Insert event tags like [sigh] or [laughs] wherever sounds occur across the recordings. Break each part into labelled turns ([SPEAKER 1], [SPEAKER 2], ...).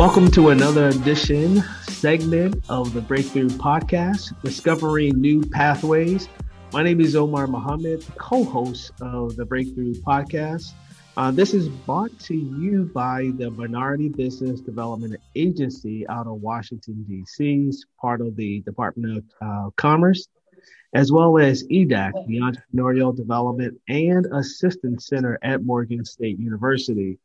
[SPEAKER 1] Welcome to another edition segment of the Breakthrough Podcast, discovering new pathways. My name is Omar Muhammad, co-host of the Breakthrough Podcast. Uh, this is brought to you by the Minority Business Development Agency out of Washington, D.C., part of the Department of uh, Commerce, as well as EDAC, the Entrepreneurial Development and Assistance Center at Morgan State University.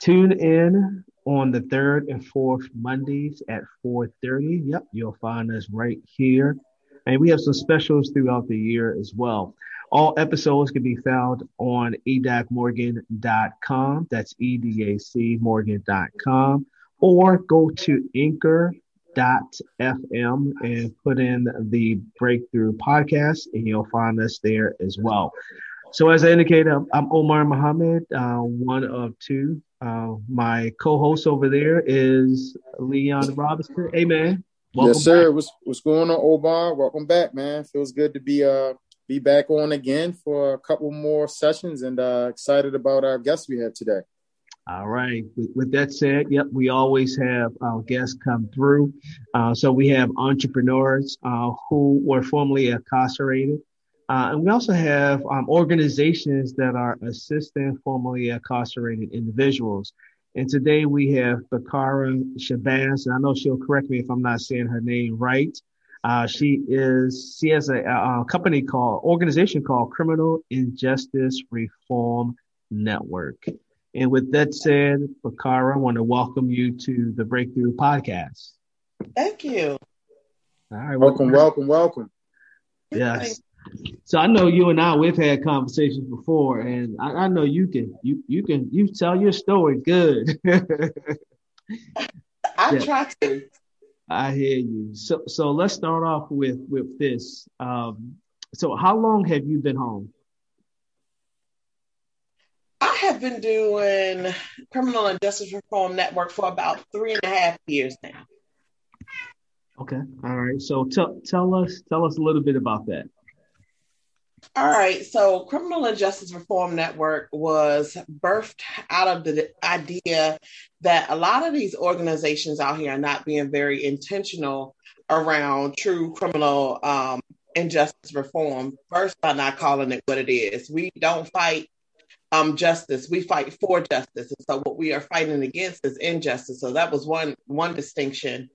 [SPEAKER 1] Tune in on the third and fourth Mondays at 4:30. Yep, you'll find us right here. And we have some specials throughout the year as well. All episodes can be found on edacmorgan.com. That's E-D-A-C morgan.com. Or go to anchor.fm and put in the Breakthrough Podcast and you'll find us there as well. So as I indicated, I'm Omar Muhammad, uh, one of two. Uh, my co-host over there is Leon Robinson. Hey man.
[SPEAKER 2] yes, sir. What's what's going on, Omar? Welcome back, man. Feels good to be uh be back on again for a couple more sessions and uh excited about our guests we have today.
[SPEAKER 1] All right. With, with, that said, yep, we always have our guests come through. Uh, so we have entrepreneurs uh, who were formerly incarcerated, uh, and we also have um, organizations that are assisting formerly incarcerated individuals. And today we have Bekura Shabazz, and I know she'll correct me if I'm not saying her name right. Uh, she is she has a, a, company called organization called Criminal Injustice Reform Network. And with that said, Bekura, I want to welcome you to the Breakthrough Podcast.
[SPEAKER 3] Thank you.
[SPEAKER 2] All right, welcome, welcome, welcome.
[SPEAKER 1] Yes. So I know you and I we've had conversations before, and I, I know you can you you can you tell your story good. [laughs]
[SPEAKER 3] I yeah. try to.
[SPEAKER 1] I hear you. So so let's start off with with this. Um, so how long have you been home?
[SPEAKER 3] I have been doing Criminal Injustice Reform Network for about three and a half years now.
[SPEAKER 1] Okay. All right. So tell tell us tell us a little bit about that.
[SPEAKER 3] All right. So, Criminal Justice Reform Network was birthed out of the idea that a lot of these organizations out here are not being very intentional around true criminal um, injustice reform. First, by not calling it what it is. We don't fight um, justice; we fight for justice. And so, what we are fighting against is injustice. So, that was one one distinction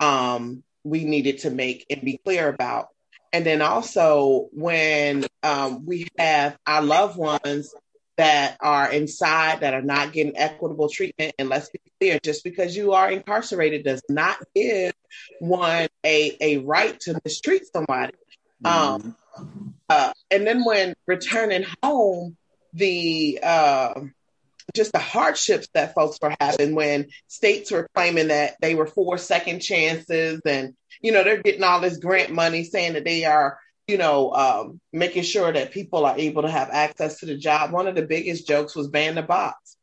[SPEAKER 3] um, we needed to make and be clear about. And then also when um, we have our loved ones that are inside that are not getting equitable treatment, and let's be clear, just because you are incarcerated does not give one a, a right to mistreat somebody. Mm-hmm. Um, uh, and then when returning home, the uh, just the hardships that folks were having when states were claiming that they were for second chances and you know they're getting all this grant money saying that they are you know um, making sure that people are able to have access to the job. One of the biggest jokes was ban the box.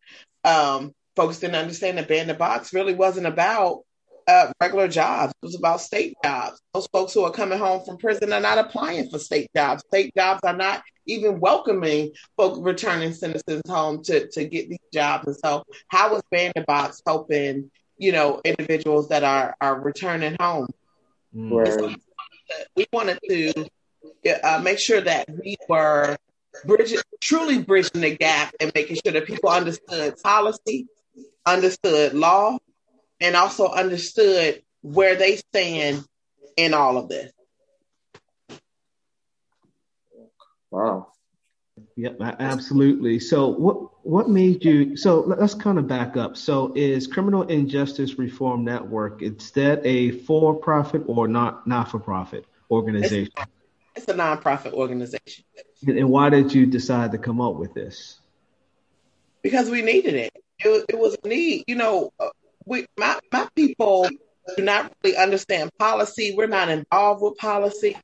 [SPEAKER 3] Um, folks didn't understand that ban the box really wasn't about uh, regular jobs. It was about state jobs. Those folks who are coming home from prison are not applying for state jobs. State jobs are not even welcoming folks returning citizens home to, to get these jobs. And so, how is Box helping, you know, individuals that are are returning home? Mm. So we wanted to uh, make sure that we were bridging, truly bridging the gap and making sure that people understood policy, understood law, and also understood where they stand in all of this.
[SPEAKER 2] Wow.
[SPEAKER 1] Yep, absolutely. So what what made you so let's kind of back up. So is Criminal Injustice Reform Network instead a for profit or not not for profit organization?
[SPEAKER 3] It's, it's a nonprofit organization.
[SPEAKER 1] And why did you decide to come up with this?
[SPEAKER 3] Because we needed it. It, it was a need. You know, uh, we my, my people do not really understand policy. We're not involved with policy.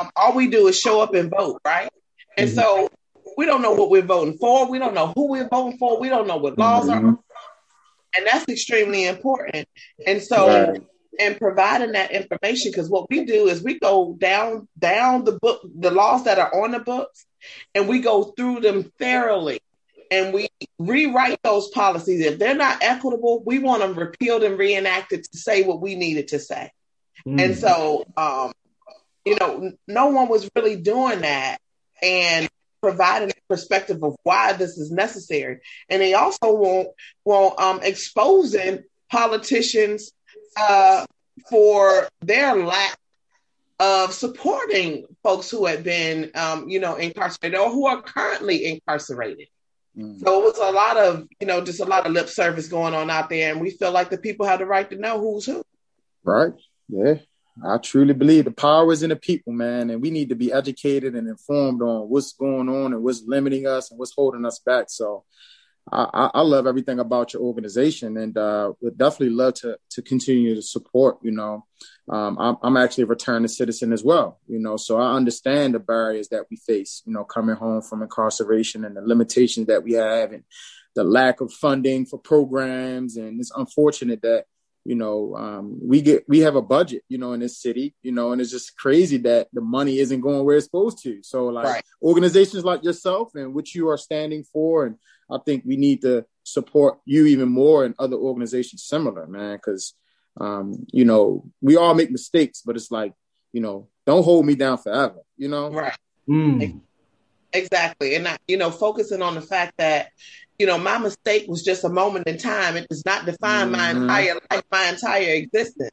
[SPEAKER 3] Um, all we do is show up and vote, right? And mm-hmm. so we don't know what we're voting for. We don't know who we're voting for. We don't know what laws mm-hmm. are. And that's extremely important. And so, right. and providing that information, because what we do is we go down down the book, the laws that are on the books, and we go through them thoroughly and we rewrite those policies. If they're not equitable, we want them repealed and reenacted to say what we needed to say. Mm. And so, um, you know, no one was really doing that and providing a perspective of why this is necessary. And they also won't won't um, exposing politicians uh, for their lack of supporting folks who have been, um, you know, incarcerated or who are currently incarcerated. Mm. So it was a lot of, you know, just a lot of lip service going on out there, and we feel like the people have the right to know who's who.
[SPEAKER 2] Right. Yeah. I truly believe the power is in the people, man, and we need to be educated and informed on what's going on and what's limiting us and what's holding us back. So, I, I love everything about your organization, and uh, would definitely love to to continue to support. You know, um, I'm, I'm actually a returning citizen as well. You know, so I understand the barriers that we face. You know, coming home from incarceration and the limitations that we have, and the lack of funding for programs. And it's unfortunate that you know um, we get we have a budget you know in this city you know and it's just crazy that the money isn't going where it's supposed to so like right. organizations like yourself and what you are standing for and i think we need to support you even more and other organizations similar man because um, you know we all make mistakes but it's like you know don't hold me down forever you know
[SPEAKER 3] right mm. exactly and I, you know focusing on the fact that you know, my mistake was just a moment in time. It does not define mm-hmm. my entire life, my entire existence.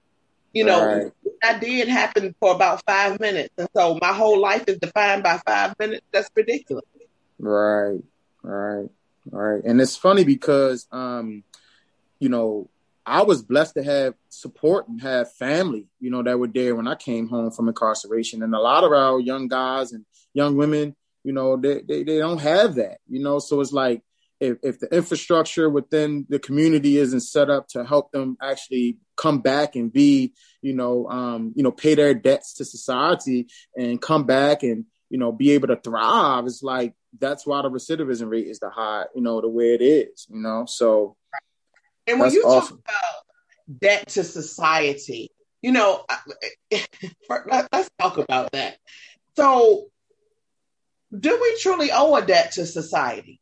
[SPEAKER 3] You know, right. I did happen for about five minutes. And so my whole life is defined by five minutes. That's ridiculous.
[SPEAKER 2] Right, right, right. And it's funny because, um, you know, I was blessed to have support and have family, you know, that were there when I came home from incarceration. And a lot of our young guys and young women, you know, they, they, they don't have that, you know, so it's like, if, if the infrastructure within the community isn't set up to help them actually come back and be, you know, um, you know, pay their debts to society and come back and, you know, be able to thrive, it's like that's why the recidivism rate is the high, you know, the way it is, you know. So
[SPEAKER 3] and when you awesome. talk about debt to society, you know, [laughs] let's talk about that. So do we truly owe a debt to society?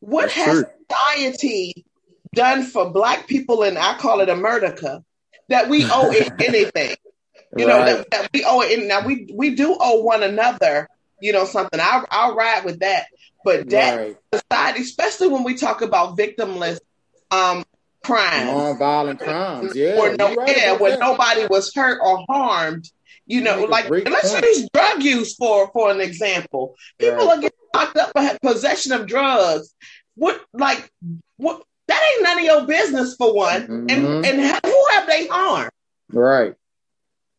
[SPEAKER 3] What That's has true. society done for Black people, and I call it America, that we owe it [laughs] anything? You right. know that, that, we owe it. Now we we do owe one another, you know, something. I'll I'll ride with that, but that right. society, especially when we talk about victimless um crimes,
[SPEAKER 2] non-violent crimes, yeah,
[SPEAKER 3] where no, right yeah, where nobody was hurt or harmed. You know, like let's use drug use for for an example. People are getting locked up for possession of drugs. What like what? That ain't none of your business for one. Mm-hmm. And and who have they harmed?
[SPEAKER 2] Right.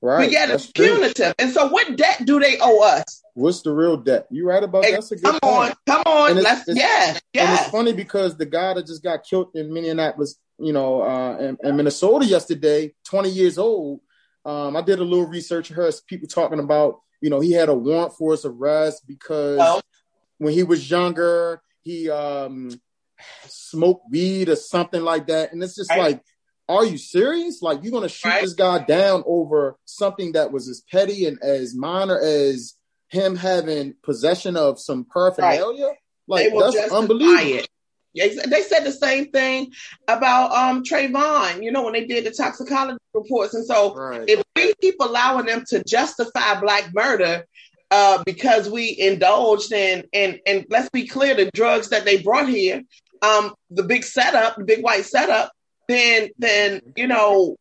[SPEAKER 2] Right.
[SPEAKER 3] But yet it's punitive. And so what debt do they owe us?
[SPEAKER 2] What's the real debt? You right about that? That's a good
[SPEAKER 3] Come
[SPEAKER 2] point.
[SPEAKER 3] on, come on. Let's, it's, yeah, yeah.
[SPEAKER 2] And it's funny because the guy that just got killed in Minneapolis, you know, uh, in, in Minnesota yesterday, 20 years old. Um, I did a little research. Heard people talking about, you know, he had a warrant for his arrest because oh when he was younger, he um smoked weed or something like that. And it's just right. like, are you serious? Like you're gonna shoot right. this guy down over something that was as petty and as minor as him having possession of some paraphernalia? Right. Like that's unbelievable. It.
[SPEAKER 3] They said the same thing about um Trayvon, you know, when they did the toxicology reports. And so right. if we keep allowing them to justify black murder, uh, because we indulged in and and let's be clear, the drugs that they brought here, um, the big setup, the big white setup, then then you know,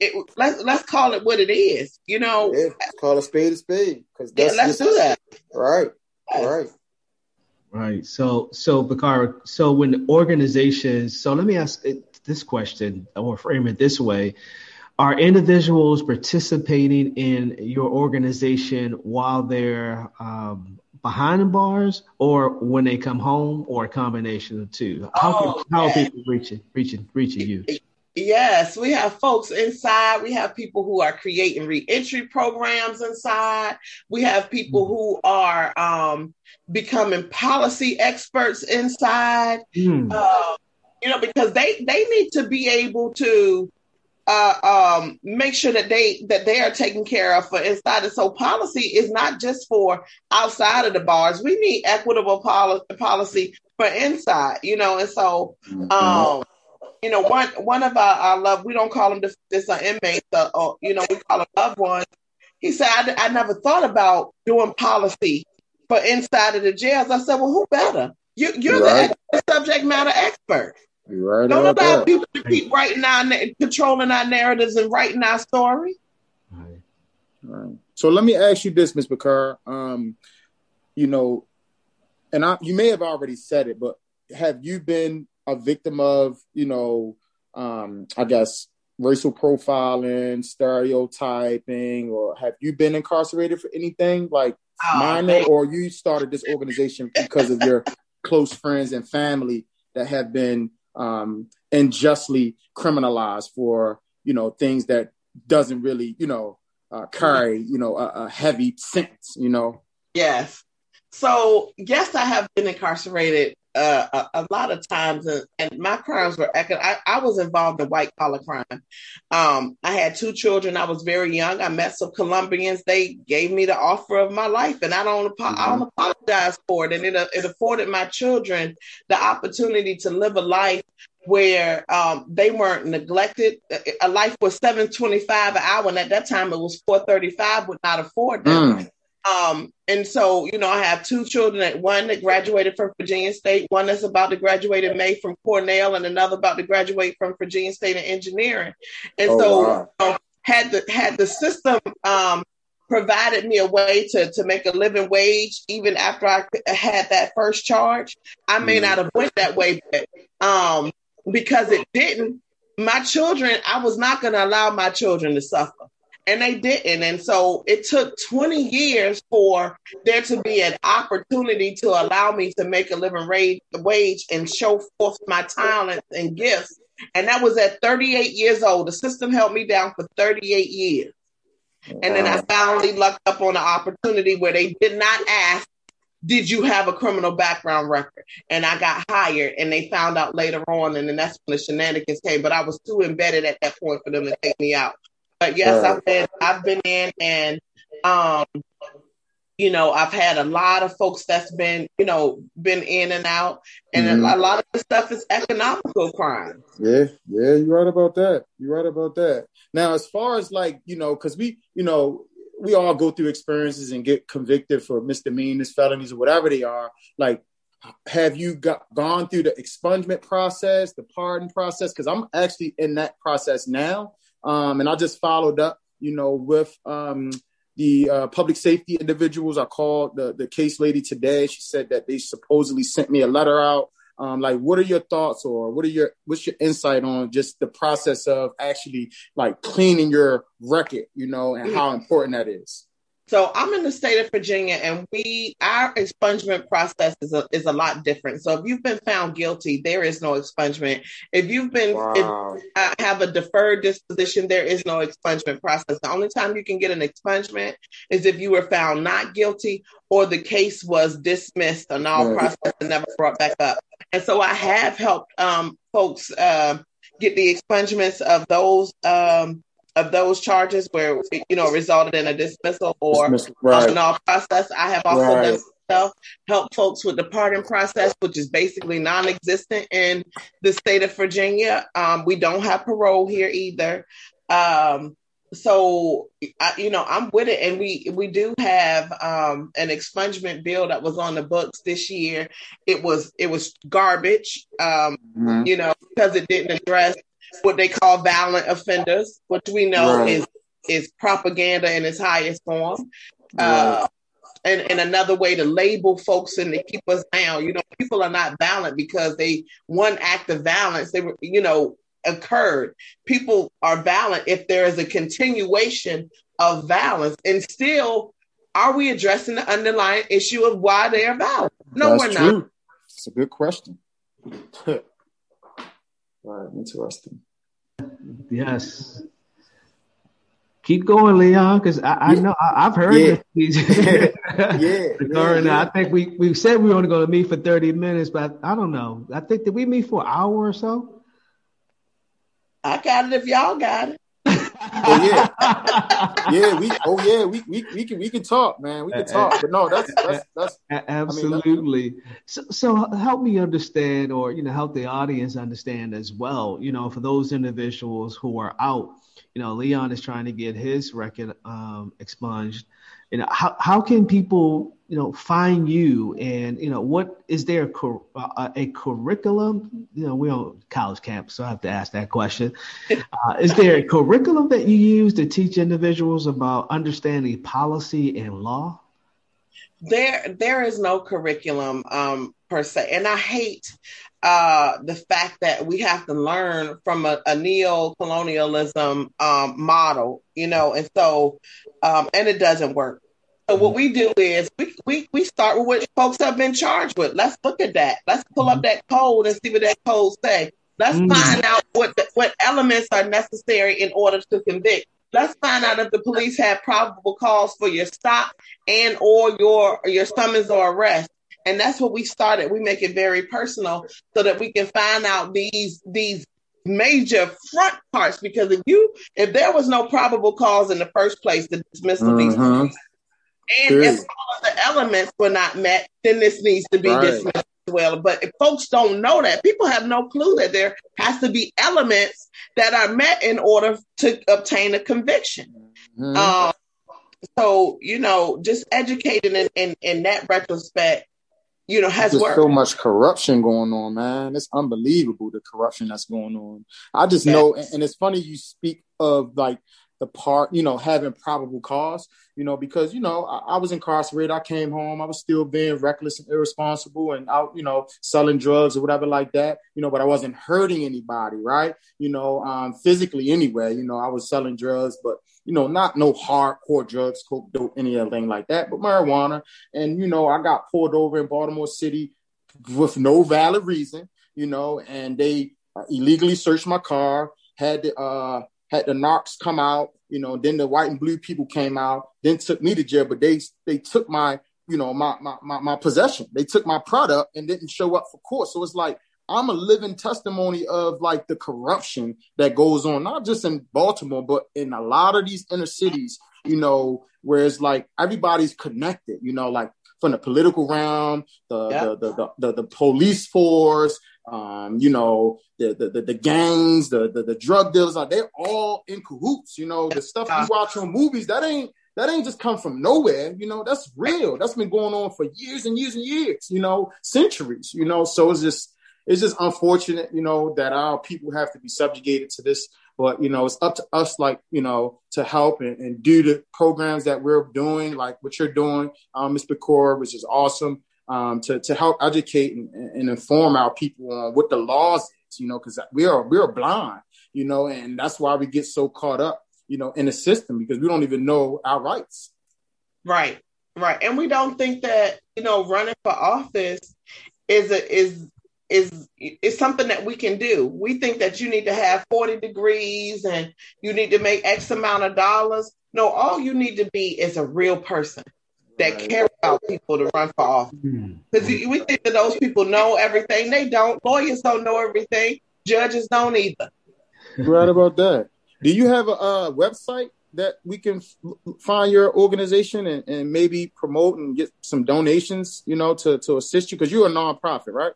[SPEAKER 3] it, let's let's call it what it is. You know,
[SPEAKER 2] yeah, call a spade a spade because
[SPEAKER 3] yeah, let's do that.
[SPEAKER 2] Right, right.
[SPEAKER 1] Right. So, so Bekura, so when organizations, so let me ask this question or frame it this way are individuals participating in your organization while they're um, behind the bars or when they come home or a combination of two? How, oh, how are people reaching, reaching, reaching you?
[SPEAKER 3] Yes, we have folks inside. We have people who are creating reentry programs inside. We have people mm-hmm. who are um, becoming policy experts inside. Mm. Uh, you know, because they they need to be able to uh, um, make sure that they that they are taken care of for inside. And so policy is not just for outside of the bars. We need equitable poli- policy for inside, you know. And so, mm-hmm. um, you know, one one of our, our love we don't call them this, this uh, inmates, uh, or you know, we call them loved ones. He said, I, I never thought about doing policy for inside of the jails. I said, well, who better? You, you're right. the subject matter expert.
[SPEAKER 2] You're right
[SPEAKER 3] Don't allow that. people to keep writing our, controlling our narratives and writing our story.
[SPEAKER 2] Right. right. So let me ask you this, Ms. Bakar. Um, you know, and I, you may have already said it, but have you been a victim of, you know, um, I guess racial profiling, stereotyping, or have you been incarcerated for anything like oh, minor, man. or you started this organization because of your [laughs] close friends and family that have been um, unjustly criminalized for you know things that doesn't really you know uh, carry you know a, a heavy sentence you know?
[SPEAKER 3] Yes. So yes i have been incarcerated uh, a, a, lot of times, and, and my crimes were. I, I was involved in white collar crime. Um, I had two children. I was very young. I met some Colombians. They gave me the offer of my life, and I don't. Mm-hmm. I don't apologize for it. And it it afforded my children the opportunity to live a life where um, they weren't neglected. A life was seven twenty five an hour, and at that time it was four thirty five. Would not afford them. Mm. Um, and so, you know, I have two children, one that graduated from Virginia State, one that's about to graduate in May from Cornell, and another about to graduate from Virginia State in engineering. And oh, so, wow. know, had the had the system um, provided me a way to to make a living wage, even after I had that first charge, I may mm. not have went that way, but um, because it didn't. My children, I was not going to allow my children to suffer and they didn't. And so it took 20 years for there to be an opportunity to allow me to make a living wage and show forth my talents and gifts. And that was at 38 years old. The system held me down for 38 years. And then I finally lucked up on an opportunity where they did not ask, Did you have a criminal background record? And I got hired, and they found out later on, and then that's when the shenanigans came. But I was too embedded at that point for them to take me out. But yes, I've been I've been in and um you know, I've had a lot of folks that's been, you know, been in and out, and mm-hmm. a lot of the stuff is economical crime.
[SPEAKER 2] Yeah, yeah, you're right about that. You're right about that. Now, as far as like, you know, because we, you know, we all go through experiences and get convicted for misdemeanors, felonies, or whatever they are. Like, have you got gone through the expungement process, the pardon process? Because I'm actually in that process now. Um, and I just followed up, you know, with um, the uh, public safety individuals. I called the, the case lady today. She said that they supposedly sent me a letter out. Um, like, what are your thoughts, or what are your what's your insight on just the process of actually like cleaning your record, you know, and how important that is?
[SPEAKER 3] So I'm in the state of Virginia, and we our expungement process is a, is a lot different. So if you've been found guilty, there is no expungement. If you've been wow. if, have a deferred disposition, there is no expungement process. The only time you can get an expungement is if you were found not guilty or the case was dismissed and all right. process and never brought back up. And so I have helped um, folks uh, get the expungements of those. Um, of those charges where you know resulted in a dismissal or dismissal, right. an all process. I have also right. done stuff help folks with the pardon process, which is basically non-existent in the state of Virginia. Um, we don't have parole here either. Um, so I, you know i'm with it and we we do have um an expungement bill that was on the books this year it was it was garbage um mm-hmm. you know because it didn't address what they call violent offenders, which we know right. is is propaganda in its highest form. Right. Uh, and, and another way to label folks and to keep us down. You know, people are not violent because they one act of violence they were you know occurred. People are violent if there is a continuation of violence, and still, are we addressing the underlying issue of why they are violent? No, That's we're true. not.
[SPEAKER 2] It's a good question. [laughs] Right, interesting.
[SPEAKER 1] Yes. Keep going, Leon, because I, I, know I, have heard
[SPEAKER 2] yeah. this. [laughs] yeah, [laughs] yeah,
[SPEAKER 1] yeah, I think we we said we were only going to meet for 30 minutes, but I don't know. I think did we meet for an hour or so?
[SPEAKER 3] I got it if y'all got it.
[SPEAKER 2] Oh yeah, yeah. We oh yeah, we, we we can we can talk, man. We can talk, but no, that's that's that's
[SPEAKER 1] absolutely. I mean, so so help me understand, or you know, help the audience understand as well. You know, for those individuals who are out, you know, Leon is trying to get his record um, expunged you know how, how can people you know find you and you know what is there a, uh, a curriculum? You know we're on college campus so i have to ask that question. [laughs] Uh, is there a curriculum that you use to teach individuals about understanding policy and law?
[SPEAKER 3] There there is no curriculum um, per se and i hate uh, the fact that we have to learn from a, a neo-colonialism um, model, you know, and so, um, and it doesn't work. So what we do is we, we, we start with what folks have been charged with. Let's look at that. Let's pull up that code and see what that code say. Let's mm. find out what the, what elements are necessary in order to convict. Let's find out if the police have probable cause for your stop and or your your summons or arrest. And that's what we started. We make it very personal so that we can find out these these major front parts. Because if you if there was no probable cause in the first place to dismiss mm-hmm. these and if all of the elements were not met, then this needs to be right. dismissed as well. But if folks don't know that, people have no clue that there has to be elements that are met in order to obtain a conviction. Mm-hmm. Um, so, you know, just educating in, in, in that retrospect, you know, has
[SPEAKER 2] There's
[SPEAKER 3] worked.
[SPEAKER 2] so much corruption going on, man. It's unbelievable the corruption that's going on. I just know, and, and it's funny you speak of like the part, you know, having probable cause, you know, because, you know, I, I, was incarcerated. I came home. I was still being reckless and irresponsible and out, you know, selling drugs or whatever like that, you know, but I wasn't hurting anybody, right? You know, um, physically anyway, you know, I was selling drugs, but, you know, not no hardcore drugs, coke, dope, anything like that, but marijuana. And, you know, I got pulled over in Baltimore City with no valid reason, you know, and they illegally searched my car, had the, uh, had the narcs come out, you know, then the white and blue people came out, then took me to jail, but they they took my, you know, my my my, my possession. They took my product and didn't show up for court. So it's like I'm a living testimony of like the corruption that goes on, not just in Baltimore, but in a lot of these inner cities, you know, where it's like everybody's connected, you know, like from the political realm, the, yeah. the, the, the, the, the police force, um, you know, the, the, the, the gangs, the, the, the drug dealers, are they're all in cahoots. You know, the stuff you watch on movies, that ain't, that ain't just come from nowhere. You know, that's real. That's been going on for years and years and years, you know, centuries, you know, so it's just, it's just unfortunate, you know, that our people have to be subjugated to this. But you know, it's up to us, like you know, to help and, and do the programs that we're doing, like what you're doing, um, Ms. Which is awesome um, to to help educate and, and, inform our people on what the laws is, you know, because we are we are blind, you know, and that's why we get so caught up, you know, in the system because we don't even know our rights.
[SPEAKER 3] Right, right, and we don't think that you know running for office is a, is is is something that we can do. We think that you need to have 40 degrees and you need to make X amount of dollars. No, all you need to be is a real person that care about people to run for office. Because mm-hmm. we think that those people know everything. They don't. Lawyers don't know everything. Judges don't either.
[SPEAKER 2] Right about that. Do you have a, a website that we can f- find your organization and, and, maybe promote and get some donations, you know, to, to assist you? Because you're a nonprofit, right?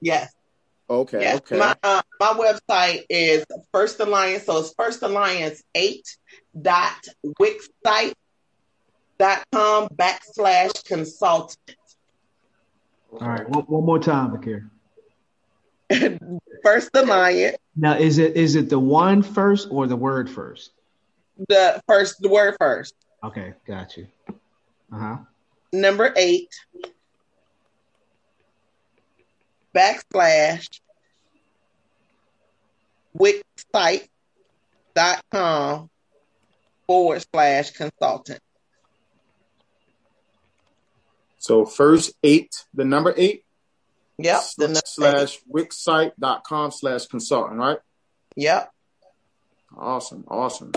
[SPEAKER 3] Yes.
[SPEAKER 2] Okay. Yes. Okay.
[SPEAKER 3] My, uh, my website is First Alliance. So it's First Alliance 8 dot Wixsite dot com backslash consultant.
[SPEAKER 1] All right, one, one more time, Akir. [laughs]
[SPEAKER 3] first alliance.
[SPEAKER 1] Now, is it is it the one first or the word first?
[SPEAKER 3] The first, the word first.
[SPEAKER 1] Okay, got you. Uh huh.
[SPEAKER 3] Number eight. Backslash. Wixsite.com forward slash consultant.
[SPEAKER 2] So first eight, the number eight.
[SPEAKER 3] Yep.
[SPEAKER 2] The slash wixsite.com slash consultant, right?
[SPEAKER 3] Yep.
[SPEAKER 2] Awesome. Awesome.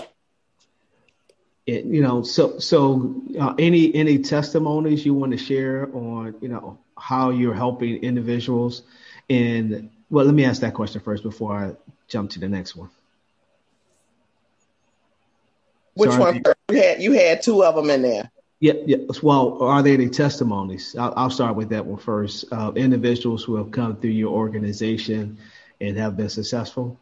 [SPEAKER 1] It, you know, so so uh, any any testimonies you want to share on you know how you're helping individuals and well, let me ask that question first before I jump to the next one.
[SPEAKER 3] Which Sorry. one? You had you had two of them in there.
[SPEAKER 1] Yeah, yeah. Well, are there any testimonies? I'll, I'll start with that one first. Uh, individuals who have come through your organization and have been successful.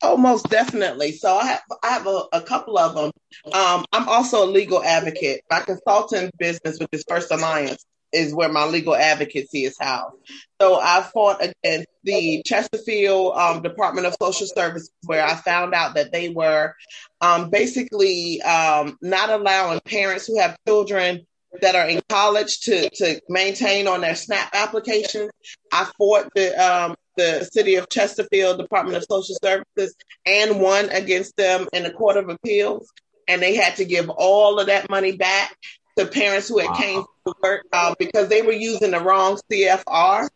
[SPEAKER 3] Oh, most definitely. So I have I have a, a couple of them. Um, I'm also a legal advocate. My consulting business, which is First Alliance, is where my legal advocacy is housed. So I fought against the Chesterfield um, Department of Social Services, where I found out that they were um, basically um, not allowing parents who have children that are in college to to maintain on their SNAP applications. I fought the um, the city of Chesterfield Department of Social Services and won against them in the Court of Appeals, and they had to give all of that money back to parents who had wow. came work uh, because they were using the wrong CFR.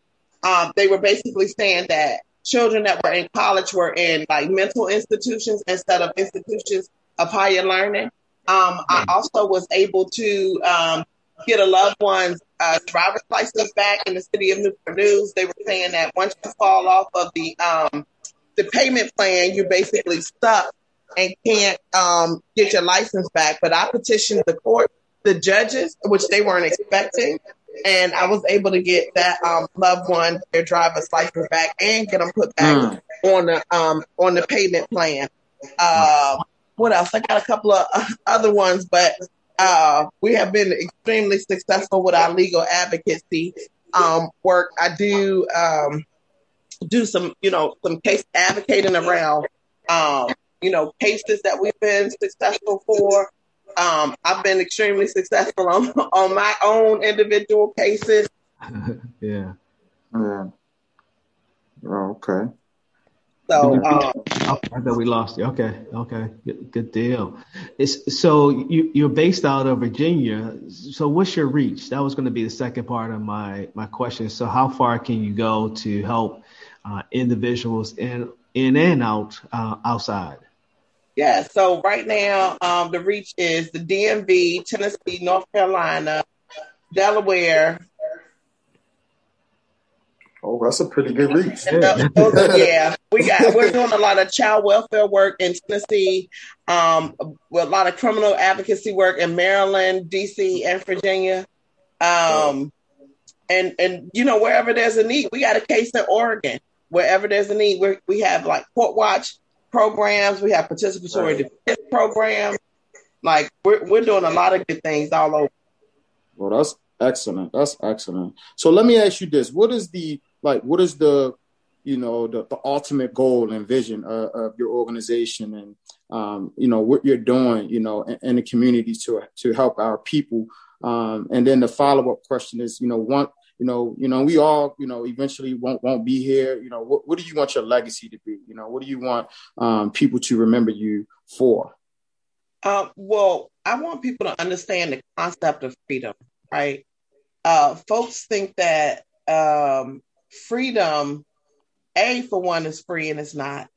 [SPEAKER 3] Um, they were basically saying that children that were in college were in like mental institutions instead of institutions of higher learning. Um, I also was able to um, get a loved one's uh, driver's license back in the city of Newport News. They were saying that once you fall off of the um, the payment plan, you're basically stuck and can't um, get your license back. But I petitioned the court, the judges, which they weren't expecting, and I was able to get that um, loved one their driver's license back and get them put back mm. on the um, on the payment plan. Uh, what else? I got a couple of other ones, but uh, we have been extremely successful with our legal advocacy um, work. I do um, do some, you know, some case advocating around, um, you know, cases that we've been successful for. Um, I've been extremely successful on on my own individual cases. [laughs]
[SPEAKER 1] yeah.
[SPEAKER 2] Yeah. Oh, okay.
[SPEAKER 3] So uh,
[SPEAKER 1] oh, I thought we lost you. Okay, okay, good, good deal. It's so you you're based out of Virginia. So what's your reach? That was going to be the second part of my my question. So how far can you go to help uh, individuals in in and out uh, outside?
[SPEAKER 3] Yeah. So right now, um, the reach is the DMV, Tennessee, North Carolina, Delaware,
[SPEAKER 2] Oh, that's a pretty good reach.
[SPEAKER 3] Yeah, [laughs] yeah. we got we're doing a lot of child welfare work in Tennessee, um, with a lot of criminal advocacy work in Maryland, DC, and Virginia. Um, and and you know wherever there's a need, we got a case in Oregon. Wherever there's a need, we we have like court watch programs, we have participatory right. defense programs. Like we're we're doing a lot of good things all over.
[SPEAKER 2] Well, that's excellent. That's excellent. So let me ask you this: What is the like what is the you know the, the ultimate goal and vision of, of your organization and um, you know what you're doing you know in, in, the community to to help our people um, and then the follow-up question is you know one you know you know we all you know eventually won't won't be here you know what, what do you want your legacy to be you know what do you want um, people to remember you for
[SPEAKER 3] uh, well i want people to understand the concept of freedom right uh, folks think that um, freedom, A, for one, is free and it's not.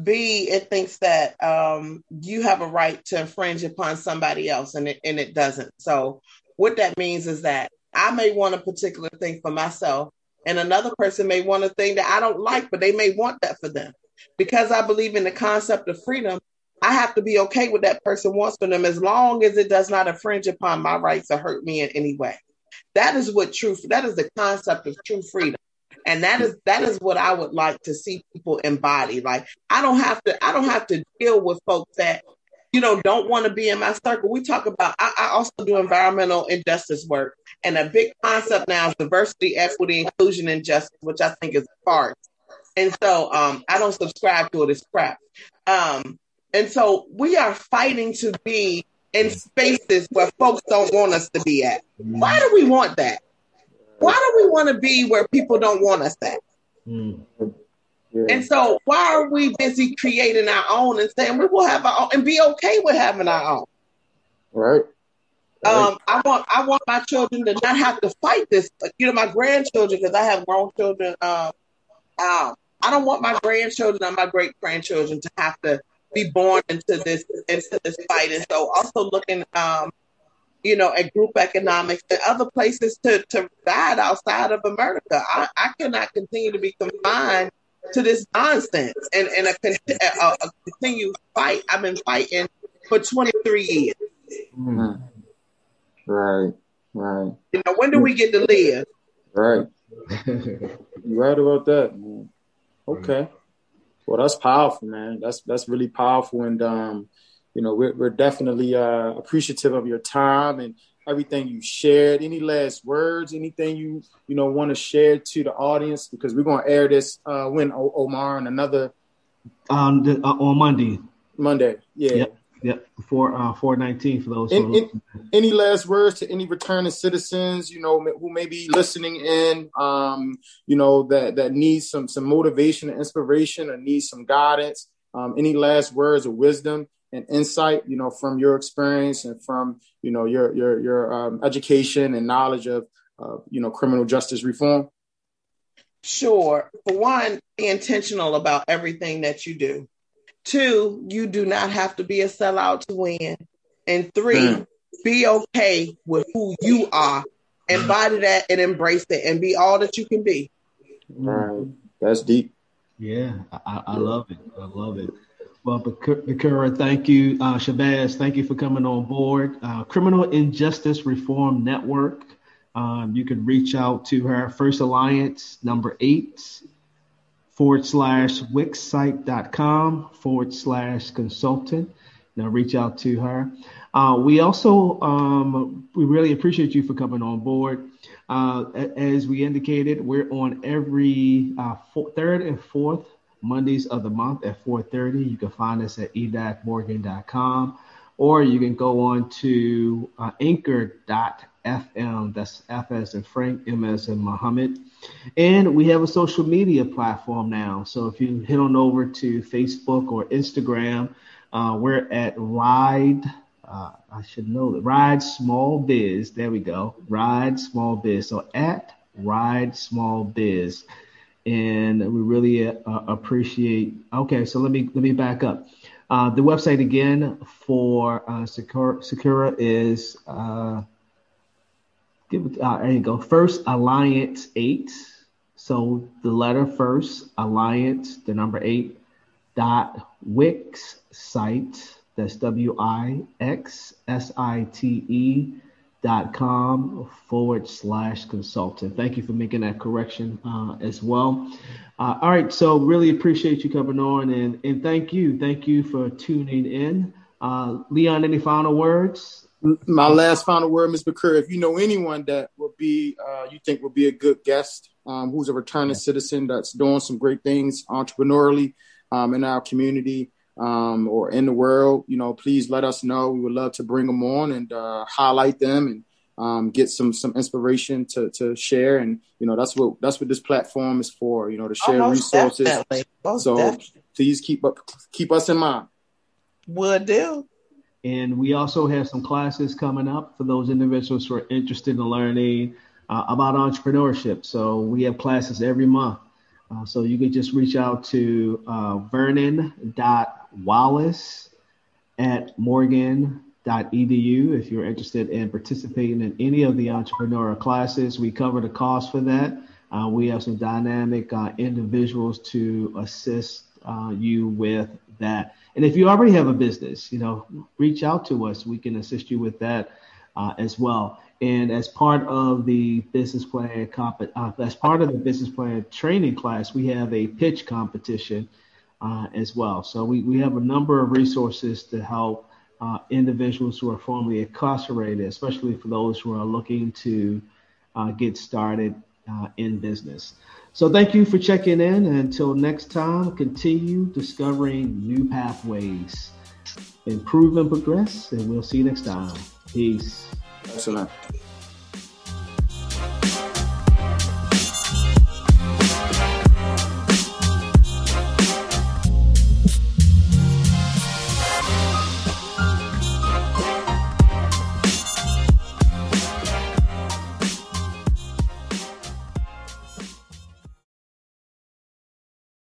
[SPEAKER 3] B, it thinks that um, you have a right to infringe upon somebody else and it, and it doesn't. So, what that means is that I may want a particular thing for myself, and another person may want a thing that I don't like, but they may want that for them. Because I believe in the concept of freedom, I have to be okay with that person wants for them as long as it does not infringe upon my rights or hurt me in any way. That is what truth, that is the concept of true freedom and that is that is what I would like to see people embody. Like I don't have to I don't have to deal with folks that you know don't want to be in my circle. We talk about I, I also do environmental injustice work, and a big concept now is diversity, equity, inclusion, and justice, which I think is a part. And so um, I don't subscribe to it. It's crap. Um, and so we are fighting to be in spaces where folks don't want us to be at. Why do we want that? Why do we want to be where people don't want us at? Mm. Yeah. And so, why are we busy creating our own and saying we will have our own and be okay with having our own?
[SPEAKER 2] Right.
[SPEAKER 3] Right. Um, I want I want my children to not have to fight this. You know, my grandchildren because I have grown children. Um, um, I don't want my grandchildren and my great grandchildren to have to be born into this into this fight. And so, also looking um, you know, at group economics and other places to, to reside outside of America. I, I cannot continue to be confined to this nonsense and, and a, a, a continued fight. I've been fighting for 23 years.
[SPEAKER 2] Mm. Right, right.
[SPEAKER 3] You know, when do we get to live?
[SPEAKER 2] Right. [laughs] You're right about that, man. Okay. Well, that's powerful, man. That's that's really powerful, and um, you know, we're we're definitely uh, appreciative of your time and everything you shared. Any last words? Anything you you know want to share to the audience? Because we're gonna air this uh, when Omar and another
[SPEAKER 1] um the, uh, on Monday.
[SPEAKER 2] Monday, yeah.
[SPEAKER 1] Yep. Yep, four uh four nineteen for those.
[SPEAKER 2] In, in, any last words to any returning citizens, you know, who may be listening in, um, you know, that that needs some some motivation and inspiration, or needs some guidance. Um, any last words of wisdom and insight, you know, from your experience and from you know your your your um, education and knowledge of uh, you know criminal justice reform.
[SPEAKER 3] Sure. For one, be intentional about everything that you do. Two, you do not have to be a sellout to win. And three, mm. be okay with who you are. Embody that and embrace it and be all that you can be.
[SPEAKER 2] All right. That's deep.
[SPEAKER 1] Yeah, I, I love it. I love it. Well, Bekura, thank you. Uh, Shabazz, thank you for coming on board. Uh, Criminal Injustice Reform Network. Um, you can reach out to her, First Alliance, number eight, forward slash wixsite.com forward slash consultant. Now reach out to her. Uh, we also um, we really appreciate you for coming on board. Uh, as we indicated, we're on every uh, four, third and fourth Mondays of the month at 4:30. You can find us at edacmorgan.com, or you can go on to uh, anchor.fm. That's F as in Frank, M as in Muhammad. And we have a social media platform now. So if you head on over to Facebook or Instagram, uh, we're at Ride. Uh, I should know that Ride Small Biz. There we go. Ride Small Biz. So at Ride Small Biz, and we really uh, appreciate. Okay, so let me let me back up. Uh, the website again for uh, Sakura, Sakura is uh, give uh, there you go. First Alliance eight. So the letter first Alliance, the number eight dot Wix site. That's W I X S I T E dot com forward slash consultant. Thank you for making that correction uh, as well. Uh, all right, so really appreciate you coming on and and thank you, thank you for tuning in. Uh, Leon, any final words?
[SPEAKER 2] My last final word, Ms. McCurry, if you know anyone that will be, uh, you think will be a good guest, um, who's a returning citizen that's doing some great things entrepreneurially um, in our community um, or in the world, you know, please let us know. We would love to bring them on and uh, highlight them and um, get some some inspiration to to share. And you know, that's what that's what this platform is for. You know, to share oh, resources. so definitely. please keep up keep us in mind.
[SPEAKER 3] Would do.
[SPEAKER 1] And we also have some classes coming up for those individuals who are interested in learning uh, about entrepreneurship. So we have classes every month. Uh, so you can just reach out to uh, vernon.wallace at morgan.edu if you're interested in participating in any of the entrepreneurial classes. We cover the cost for that. Uh, we have some dynamic uh, individuals to assist uh, you with that. And if you already have a business, you know, reach out to us. We can assist you with that uh, as well. And as part of the business plan comp- uh, as part of the business plan training class, we have a pitch competition uh, as well. So we, we have a number of resources to help uh, individuals who are formerly incarcerated, especially for those who are looking to uh, get started uh, in business. So thank you for checking in. Until next time, continue discovering new pathways. Improve and progress, and we'll see you next time. Peace.
[SPEAKER 2] Excellent.